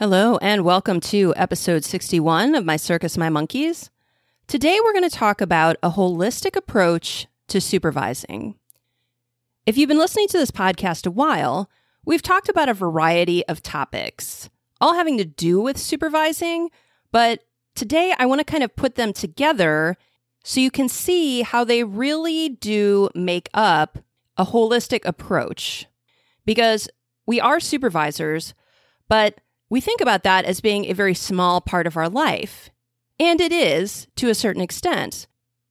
Hello, and welcome to episode 61 of My Circus, My Monkeys. Today, we're going to talk about a holistic approach to supervising. If you've been listening to this podcast a while, we've talked about a variety of topics, all having to do with supervising, but today I want to kind of put them together so you can see how they really do make up a holistic approach. Because we are supervisors, but we think about that as being a very small part of our life. And it is to a certain extent.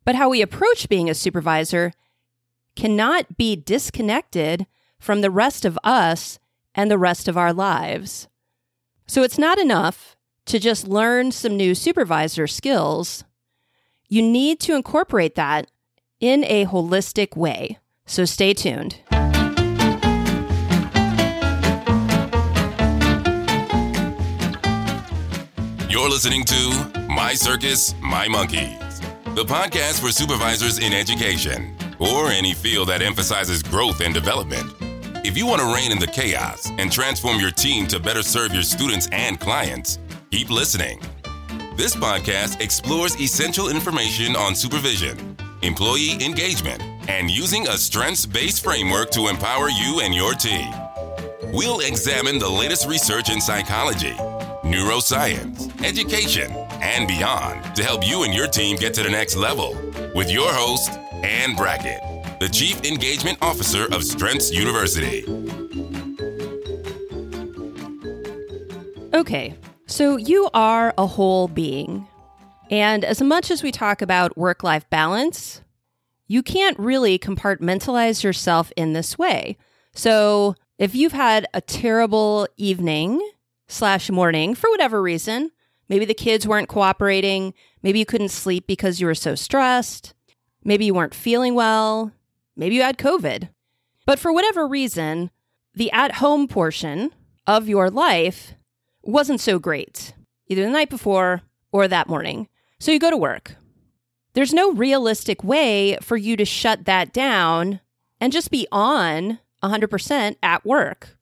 But how we approach being a supervisor cannot be disconnected from the rest of us and the rest of our lives. So it's not enough to just learn some new supervisor skills. You need to incorporate that in a holistic way. So stay tuned. You're listening to My Circus, My Monkeys, the podcast for supervisors in education or any field that emphasizes growth and development. If you want to rein in the chaos and transform your team to better serve your students and clients, keep listening. This podcast explores essential information on supervision, employee engagement, and using a strengths based framework to empower you and your team. We'll examine the latest research in psychology neuroscience, education, and beyond to help you and your team get to the next level. With your host, Anne Brackett, the Chief Engagement Officer of Strengths University. Okay, so you are a whole being. And as much as we talk about work life balance, you can't really compartmentalize yourself in this way. So if you've had a terrible evening, slash morning for whatever reason. Maybe the kids weren't cooperating. Maybe you couldn't sleep because you were so stressed. Maybe you weren't feeling well. Maybe you had COVID. But for whatever reason, the at home portion of your life wasn't so great, either the night before or that morning. So you go to work. There's no realistic way for you to shut that down and just be on 100% at work.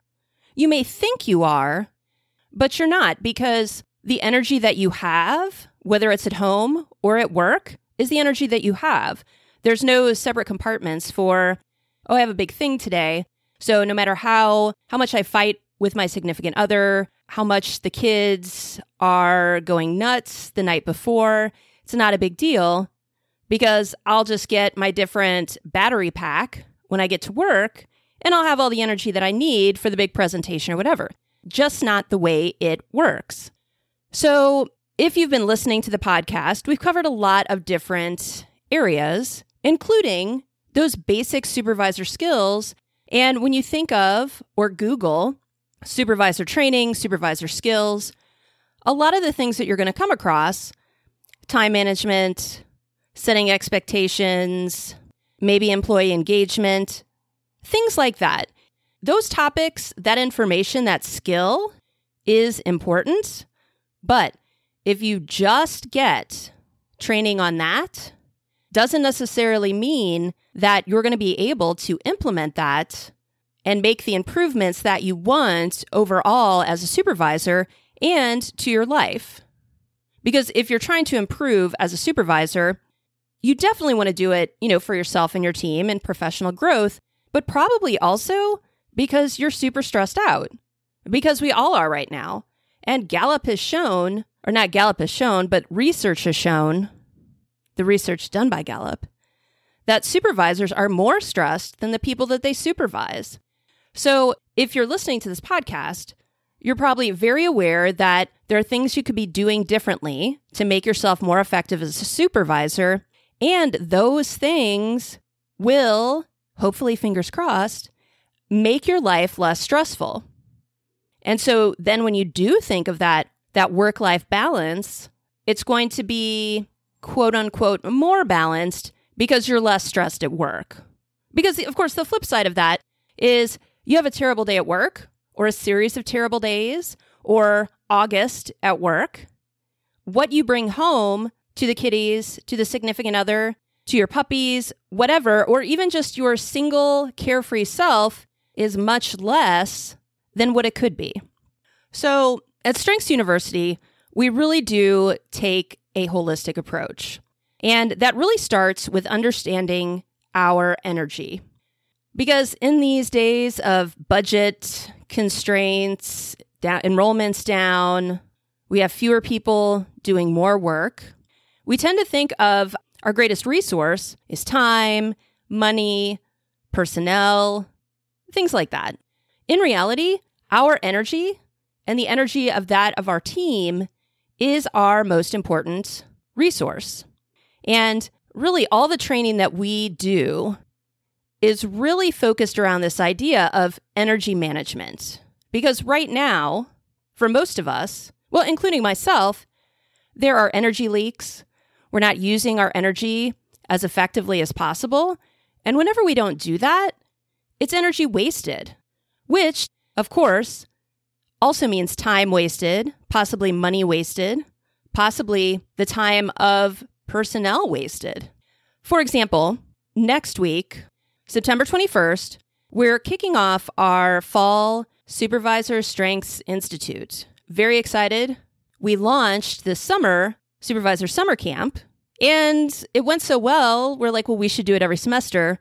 You may think you are, but you're not because the energy that you have, whether it's at home or at work, is the energy that you have. There's no separate compartments for, oh, I have a big thing today. So no matter how how much I fight with my significant other, how much the kids are going nuts the night before, it's not a big deal because I'll just get my different battery pack when I get to work and I'll have all the energy that I need for the big presentation or whatever just not the way it works. So, if you've been listening to the podcast, we've covered a lot of different areas, including those basic supervisor skills. And when you think of or Google supervisor training, supervisor skills, a lot of the things that you're going to come across time management, setting expectations, maybe employee engagement, things like that those topics, that information, that skill is important. But if you just get training on that, doesn't necessarily mean that you're going to be able to implement that and make the improvements that you want overall as a supervisor and to your life. Because if you're trying to improve as a supervisor, you definitely want to do it, you know, for yourself and your team and professional growth, but probably also because you're super stressed out. Because we all are right now. And Gallup has shown, or not Gallup has shown, but research has shown, the research done by Gallup, that supervisors are more stressed than the people that they supervise. So if you're listening to this podcast, you're probably very aware that there are things you could be doing differently to make yourself more effective as a supervisor. And those things will, hopefully, fingers crossed, make your life less stressful. And so then when you do think of that that work life balance, it's going to be quote unquote more balanced because you're less stressed at work. Because of course the flip side of that is you have a terrible day at work or a series of terrible days or August at work. What you bring home to the kiddies, to the significant other, to your puppies, whatever, or even just your single carefree self is much less than what it could be. So, At Strengths University, we really do take a holistic approach. And that really starts with understanding our energy. Because in these days of budget constraints, down, enrollments down, we have fewer people doing more work. We tend to think of our greatest resource is time, money, personnel, things like that. In reality, our energy and the energy of that of our team is our most important resource. And really, all the training that we do is really focused around this idea of energy management. Because right now, for most of us, well, including myself, there are energy leaks. We're not using our energy as effectively as possible. And whenever we don't do that, it's energy wasted, which, of course, also means time wasted, possibly money wasted, possibly the time of personnel wasted. For example, next week, September 21st, we're kicking off our fall Supervisor Strengths Institute. Very excited. We launched this summer Supervisor Summer Camp, and it went so well, we're like, well, we should do it every semester,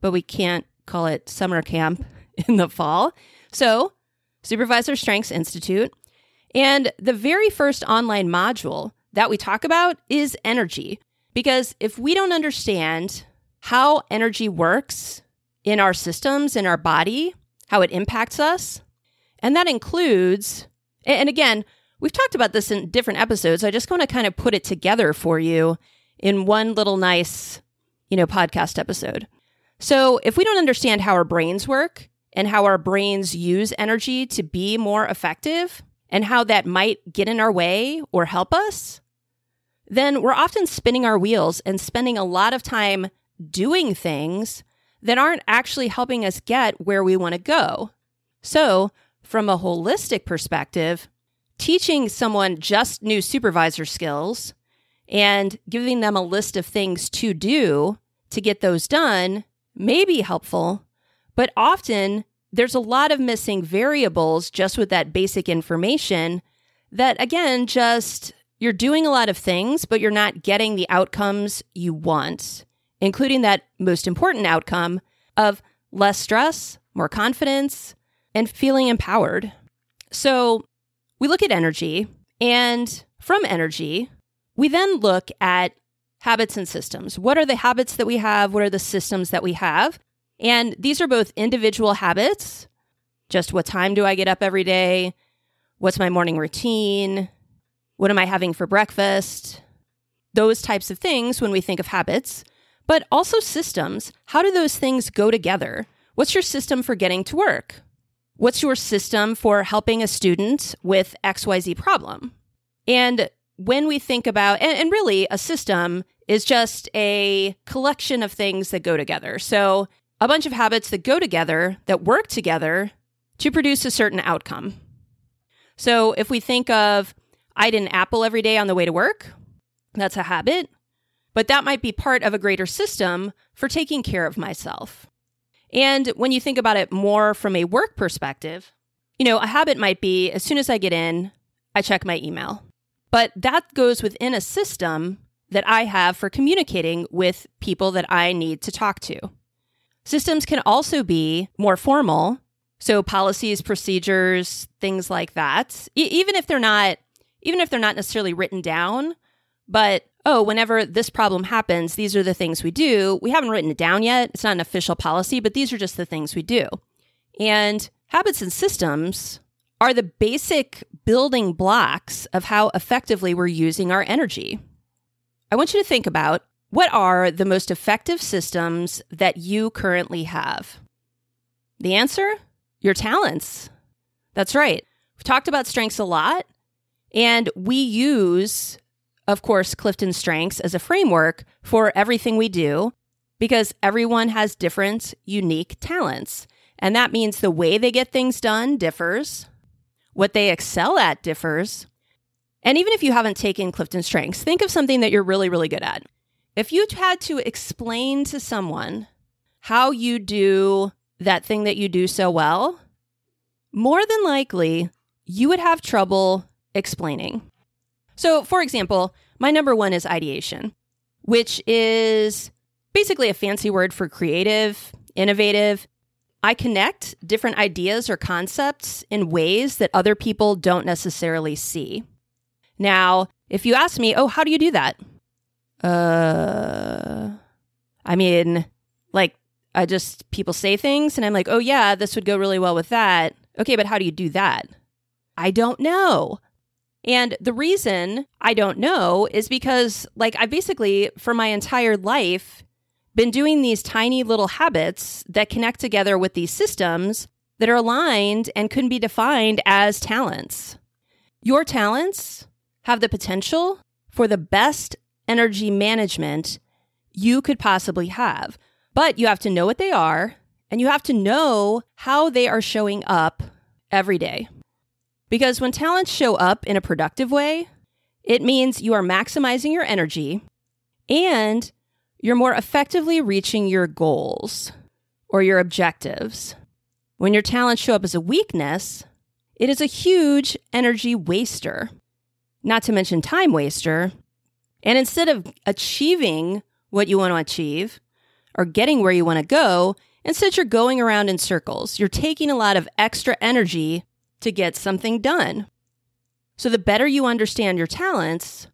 but we can't call it summer camp in the fall. So Supervisor Strengths Institute. And the very first online module that we talk about is energy. Because if we don't understand how energy works in our systems, in our body, how it impacts us, and that includes, and again, we've talked about this in different episodes. I just want to kind of put it together for you in one little nice, you know, podcast episode. So if we don't understand how our brains work and how our brains use energy to be more effective and how that might get in our way or help us, then we're often spinning our wheels and spending a lot of time doing things that aren't actually helping us get where we want to go. So, from a holistic perspective, teaching someone just new supervisor skills and giving them a list of things to do to get those done may be helpful, but often there's a lot of missing variables just with that basic information that, again, just you're doing a lot of things, but you're not getting the outcomes you want, including that most important outcome of less stress, more confidence, and feeling empowered. So we look at energy, and from energy, we then look at habits and systems. What are the habits that we have? What are the systems that we have? And these are both individual habits. Just what time do I get up every day? What's my morning routine? What am I having for breakfast? Those types of things when we think of habits, but also systems. How do those things go together? What's your system for getting to work? What's your system for helping a student with XYZ problem? And when we think about, and, and, really a system is just a collection of things that go together. So a bunch of habits that go together, that work together to produce a certain outcome. So if we think of, I eat an apple every day on the way to work, that's a habit, but that might be part of a greater system for taking care of myself. And when you think about it more from a work perspective, you know, a habit might be as soon as I get in, I check my email. But that goes within a system that I have for communicating with people that I need to talk to. Systems can also be more formal. So policies, procedures, things like that. E- even if they're not even if they're not necessarily written down, but oh, whenever this problem happens, these are the things we do. We haven't written it down yet. It's not an official policy, but these are just the things we do. And habits and systems are the basic building blocks of how effectively we're using our energy. I want you to think about what are the most effective systems that you currently have? The answer? Your talents. That's right. We've talked about strengths a lot, and we use, of course, Clifton Strengths as a framework for everything we do because everyone has different, unique talents. And that means the way they get things done differs, what they excel at differs. And even if you haven't taken Clifton Strengths, think of something that you're really, really good at. If you had to explain to someone how you do that thing that you do so well, more than likely, you would have trouble explaining. So, for example, my number one is ideation, which is basically a fancy word for creative, innovative. I connect different ideas or concepts in ways that other people don't necessarily see. Now, if you ask me, oh, how do you do that? Uh, I mean, like, I just, people say things and I'm like, oh, yeah, this would go really well with that. Okay, but how do you do that? I don't know. And the reason I don't know is because, like, I basically, for my entire life, been doing these tiny little habits that connect together with these systems that are aligned and can be defined as talents. Your talents have the potential for the best energy management you could possibly have. But you have to know what they are and you have to know how they are showing up every day. Because when talents show up in a productive way, it means you are maximizing your energy and you're more effectively reaching your goals or your objectives. When your talents show up as a weakness, it is a huge energy waster, not to mention time waster. And instead of achieving what you want to achieve or getting where you want to go, instead you're going around in circles. You're taking a lot of extra energy to get something done. So, the better you understand your talents,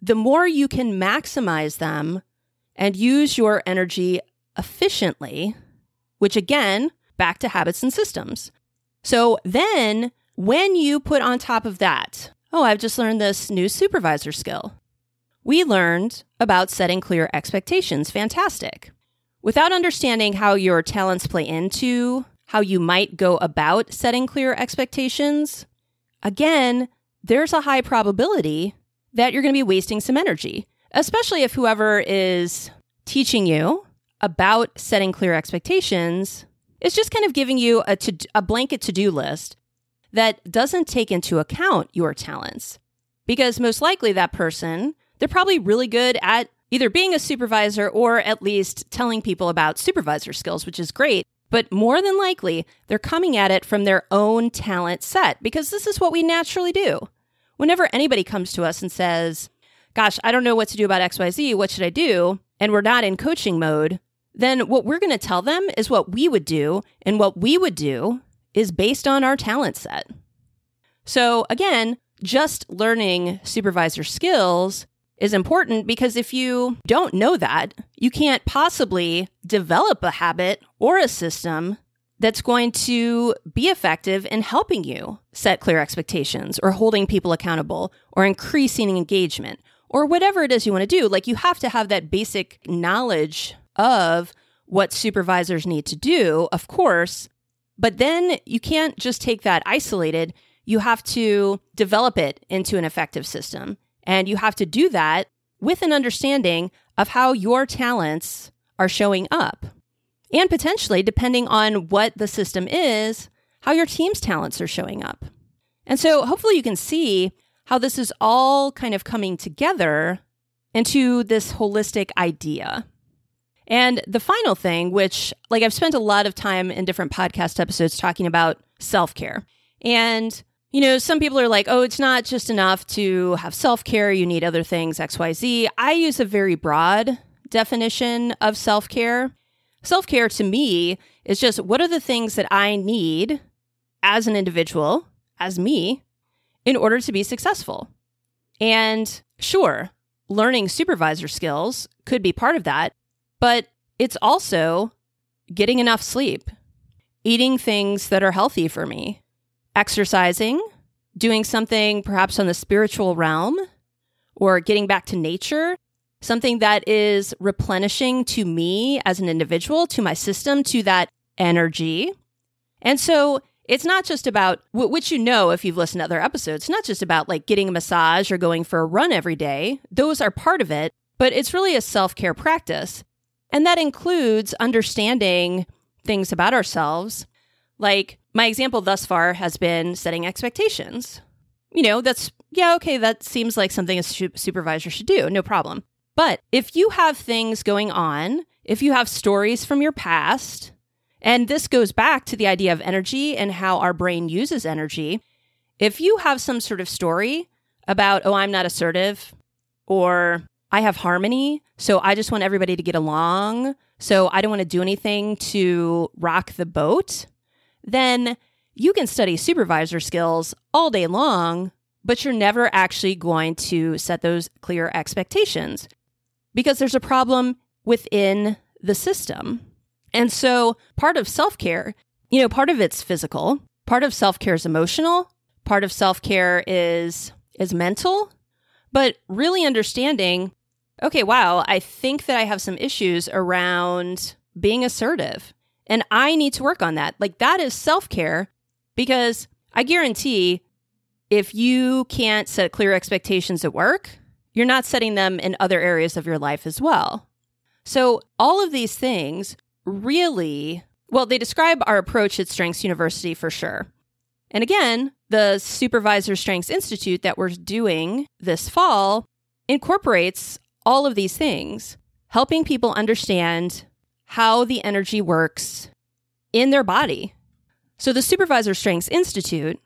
the more you can maximize them and use your energy efficiently, which again, back to habits and systems. So then, when you put on top of that, oh, I've just learned this new supervisor skill. We learned about setting clear expectations. Fantastic. Without understanding how your talents play into how you might go about setting clear expectations, again, there's a high probability that you're going to be wasting some energy especially if whoever is teaching you about setting clear expectations is just kind of giving you a, to, a blanket to do list that doesn't take into account your talents. Because most likely that person, they're probably really good at either being a supervisor or at least telling people about supervisor skills, which is great. But more than likely, they're coming at it from their own talent set because this is what we naturally do. Whenever anybody comes to us and says, gosh, I don't know what to do about XYZ. What should I do? And we're not in coaching mode, then what we're going to tell them is what we would do. And what we would do is based on our talent set. So again, just learning supervisor skills is important because if you don't know that, you can't possibly develop a habit or a system that's going to be effective in helping you set clear expectations or holding people accountable or increasing engagement or whatever it is you want to do. Like you have to have that basic knowledge of what supervisors need to do, of course, but then you can't just take that isolated. You have to develop it into an effective system. And you have to do that with an understanding of how your talents are showing up. And potentially, depending on what the system is, how your team's talents are showing up. And so hopefully you can see how this is all kind of coming together into this holistic idea. And the final thing, which, like, I've spent a lot of time in different podcast episodes talking about self care. And, you know, some people are like, oh, it's not just enough to have self care, you need other things, XYZ. I use a very broad definition of self care. Self care to me is just what are the things that I need as an individual, as me, in order to be successful. And sure, learning supervisor skills could be part of that, but it's also getting enough sleep, eating things that are healthy for me, exercising, doing something perhaps on the spiritual realm, or getting back to nature, something that is replenishing to me as an individual, to my system, to that energy. And so it's not just about which you know if you've listened to other episodes, it's not just about like getting a massage or going for a run every day. Those are part of it, but it's really a self care practice. And that includes understanding things about ourselves. Like my example thus far has been setting expectations. You know, that's, yeah, okay, that seems like something a supervisor should do, no problem. But if you have things going on, if you have stories from your past and this goes back to the idea of energy and how our brain uses energy. if you have some sort of story about, oh, I'm not assertive, or I have harmony, so I just want everybody to get along, so I don't want to do anything to rock the boat, then you can study supervisor skills all day long, but you're never actually going to set those clear expectations because there's a problem within the system. And so part of self care, you know, part of it's physical, part of self care is emotional, part of self care is is mental, but really understanding, okay, wow, I think that I have some issues around being assertive. And I need to work on that. Like that is self care because I guarantee if you can't set clear expectations at work, you're not setting them in other areas of your life as well. So, all of these things really, well, they describe our approach at Strengths University for sure. And again, the Supervisor Strengths Institute that we're doing this fall incorporates all of these things, helping people understand how the energy works in their body. So, the Supervisor Strengths Institute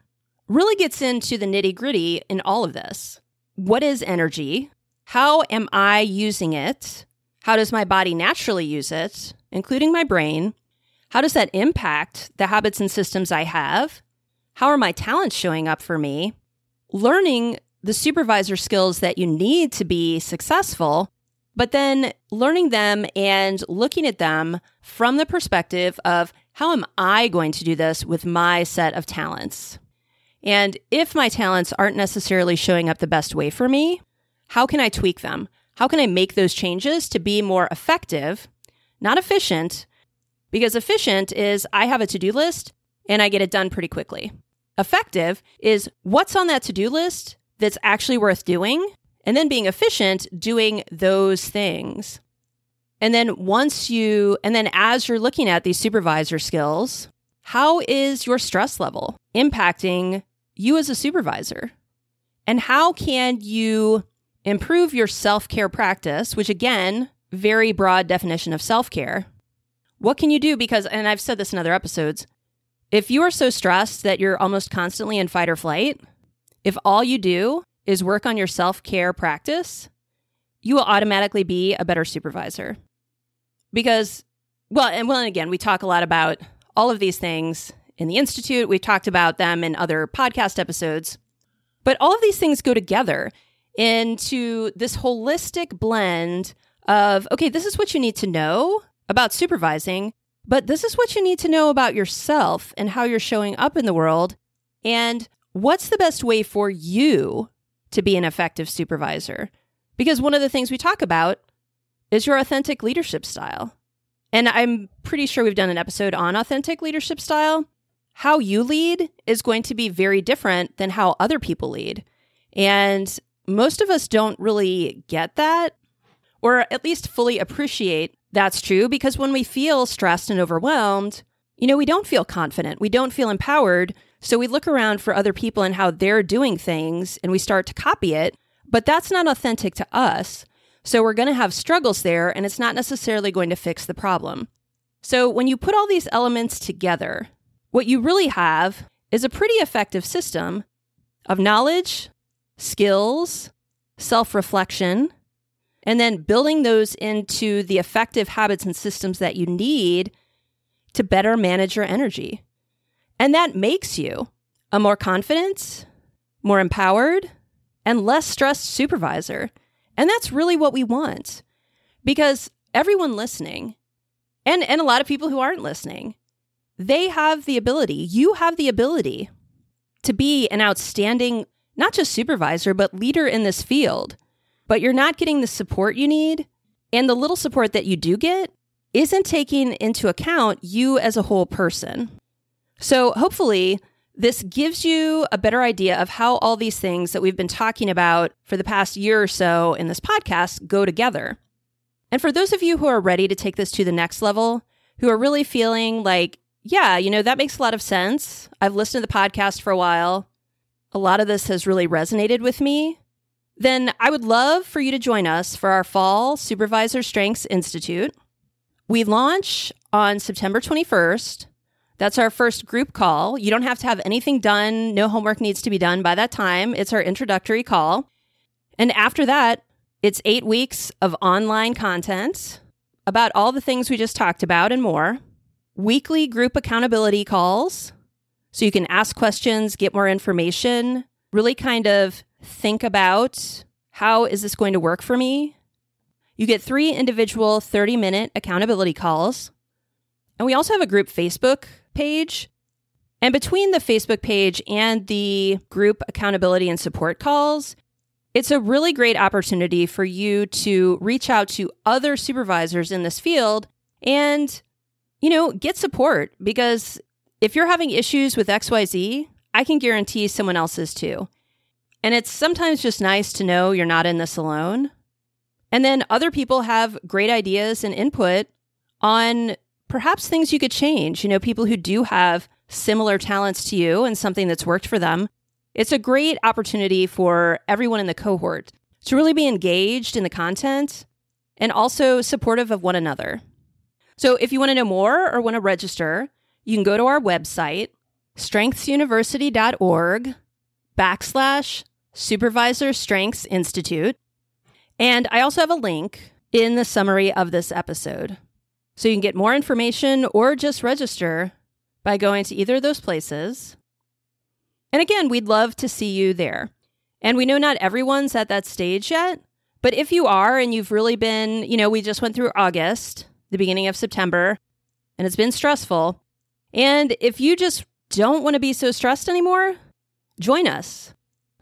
really gets into the nitty gritty in all of this. What is energy? How am I using it? How does my body naturally use it, including my brain? How does that impact the habits and systems I have? How are my talents showing up for me? Learning the supervisor skills that you need to be successful, but then learning them and looking at them from the perspective of how am I going to do this with my set of talents? And if my talents aren't necessarily showing up the best way for me, how can I tweak them? How can I make those changes to be more effective, not efficient? Because efficient is I have a to do list and I get it done pretty quickly. Effective is what's on that to do list that's actually worth doing, and then being efficient doing those things. And then once you, and then as you're looking at these supervisor skills, how is your stress level impacting you as a supervisor? And how can you improve your self care practice, which again, very broad definition of self care? What can you do? Because, and I've said this in other episodes, if you are so stressed that you're almost constantly in fight or flight, if all you do is work on your self care practice, you will automatically be a better supervisor. Because, well, and well, and again, we talk a lot about all of these things in the Institute. We've talked about them in other podcast episodes. But all of these things go together into this holistic blend of okay, this is what you need to know about supervising, but this is what you need to know about yourself and how you're showing up in the world. And what's the best way for you to be an effective supervisor? Because one of the things we talk about is your authentic leadership style. And I'm pretty sure we've done an episode on authentic leadership style how you lead is going to be very different than how other people lead. And most of us don't really get that, or at least fully appreciate that's true, because when we feel stressed and overwhelmed, you know, we don't feel confident, we don't feel empowered. So we look around for other people and how they're doing things and we start to copy it, but that's not authentic to us. So we're going to have struggles there and it's not necessarily going to fix the problem. So when you put all these elements together, what you really have is a pretty effective system of knowledge, skills, self reflection, and then building those into the effective habits and systems that you need to better manage your energy. And that makes you a more confident, more empowered, and less stressed supervisor. And that's really what we want. Because everyone listening, and, and a lot of people who aren't listening, they have the ability, you have the ability to be an outstanding, not just supervisor, but leader in this field. But you're not getting the support you need. And the little support that you do get isn't taking into account you as a whole person. So hopefully, this gives you a better idea of how all these things that we've been talking about for the past year or so in this podcast go together. And for those of you who are ready to take this to the next level, who are really feeling like yeah, you know, that makes a lot of sense. I've listened to the podcast for a while. A lot of this has really resonated with me. Then I would love for you to join us for our fall Supervisor Strengths Institute. We launch on September 21st. That's our first group call. You don't have to have anything done. No homework needs to be done by that time. It's our introductory call. And after that, it's eight weeks of online content about all the things we just talked about and more. Weekly group accountability calls. So you can ask questions, get more information, really kind of think about how is this going to work for me? You get three individual 30 minute accountability calls. And we also have a group Facebook page. And between the Facebook page and the group accountability and support calls, it's a really great opportunity for you to reach out to other supervisors in this field and, you know, get support because if you're having issues with XYZ, I can guarantee someone else is too. And it's sometimes just nice to know you're not in this alone. And then other people have great ideas and input on perhaps things you could change. You know, people who do have similar talents to you and something that's worked for them. It's a great opportunity for everyone in the cohort to really be engaged in the content and also supportive of one another. So, if you want to know more or want to register, you can go to our website, strengthsuniversity.org backslash supervisor strengths institute. And I also have a link in the summary of this episode. So you can get more information or just register by going to either of those places. And again, we'd love to see you there. And we know not everyone's at that stage yet, but if you are and you've really been, you know, we just went through August, the beginning of September, and it's been stressful. And if you just don't want to be so stressed anymore, join us.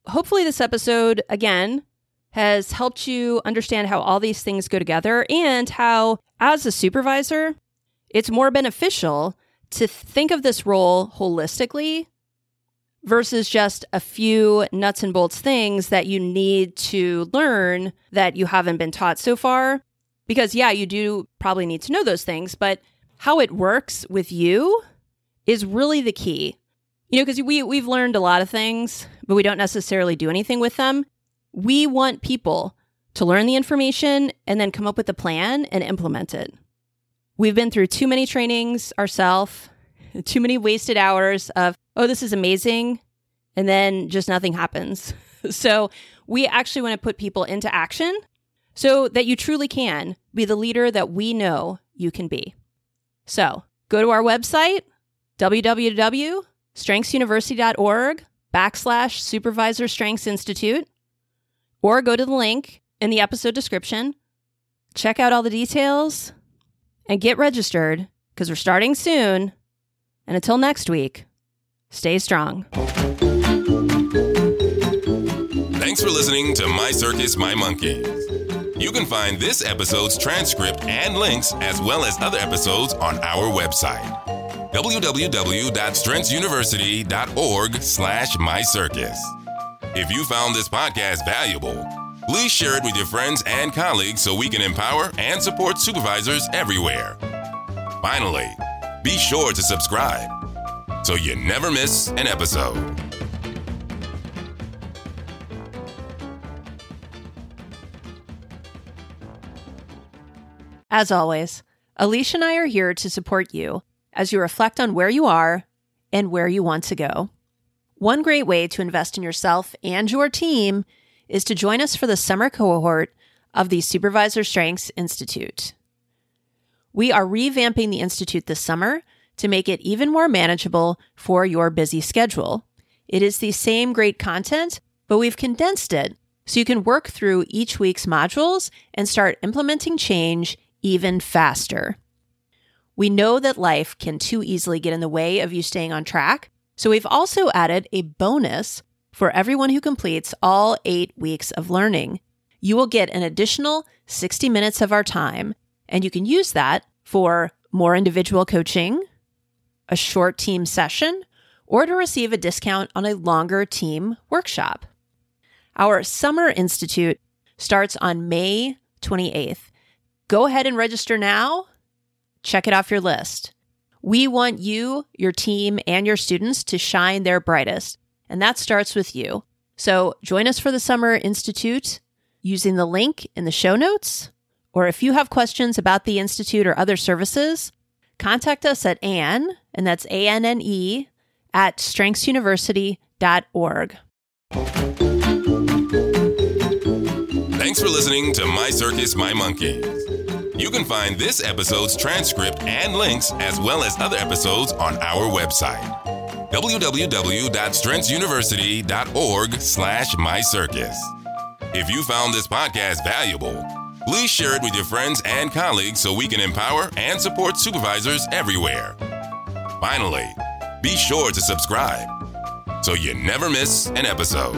Hopefully, this episode, again, has helped you understand how all these things go together and how, as a supervisor, it's more beneficial to think of this role holistically versus just a few nuts and bolts things that you need to learn that you haven't been taught so far. Because, yeah, you do probably need to know those things, but how it works with you is really the key. You know, because we, we've learned a lot of things, but we don't necessarily do anything with them. We want people to learn the information and then come up with a plan and implement it. We've been through too many trainings ourselves, too many wasted hours of, oh, this is amazing. And then just nothing happens. so we actually want to put people into action so that you truly can be the leader that we know you can be. So go to our website, www.strengthsuniversity.org backslash supervisor strengths institute or go to the link in the episode description, check out all the details, and get registered because we're starting soon. And until next week, stay strong. Thanks for listening to My Circus, My Monkeys. You can find this episode's transcript and links, as well as other episodes, on our website www.strengthsuniversity.org slash mycircus. If you found this podcast valuable, please share it with your friends and colleagues so we can empower and support supervisors everywhere. Finally, be sure to subscribe so you never miss an episode. As always, Alicia and I are here to support you as you reflect on where you are and where you want to go. One great way to invest in yourself and your team is to join us for the summer cohort of the Supervisor Strengths Institute. We are revamping the Institute this summer to make it even more manageable for your busy schedule. It is the same great content, but we've condensed it so you can work through each week's modules and start implementing change even faster. We know that life can too easily get in the way of you staying on track, so we've also added a bonus for everyone who completes all eight weeks of learning. You will get an additional 60 minutes of our time, and you can use that for more individual coaching, a short team session, or to receive a discount on a longer team workshop. Our Summer Institute starts on May 28th. Go ahead and register now. Check it off your list. We want you, your team, and your students to shine their brightest, and that starts with you. So join us for the Summer Institute using the link in the show notes. Or if you have questions about the Institute or other services, contact us at Anne, and that's A N N E, at strengthsuniversity.org. Thanks for listening to My Circus, My Monkeys. You can find this episode's transcript and links, as well as other episodes, on our website www.strengthsuniversity.org slash mycircus. If you found this podcast valuable, please share it with your friends and colleagues so we can empower and support supervisors everywhere. Finally, be sure to subscribe so you never miss an episode.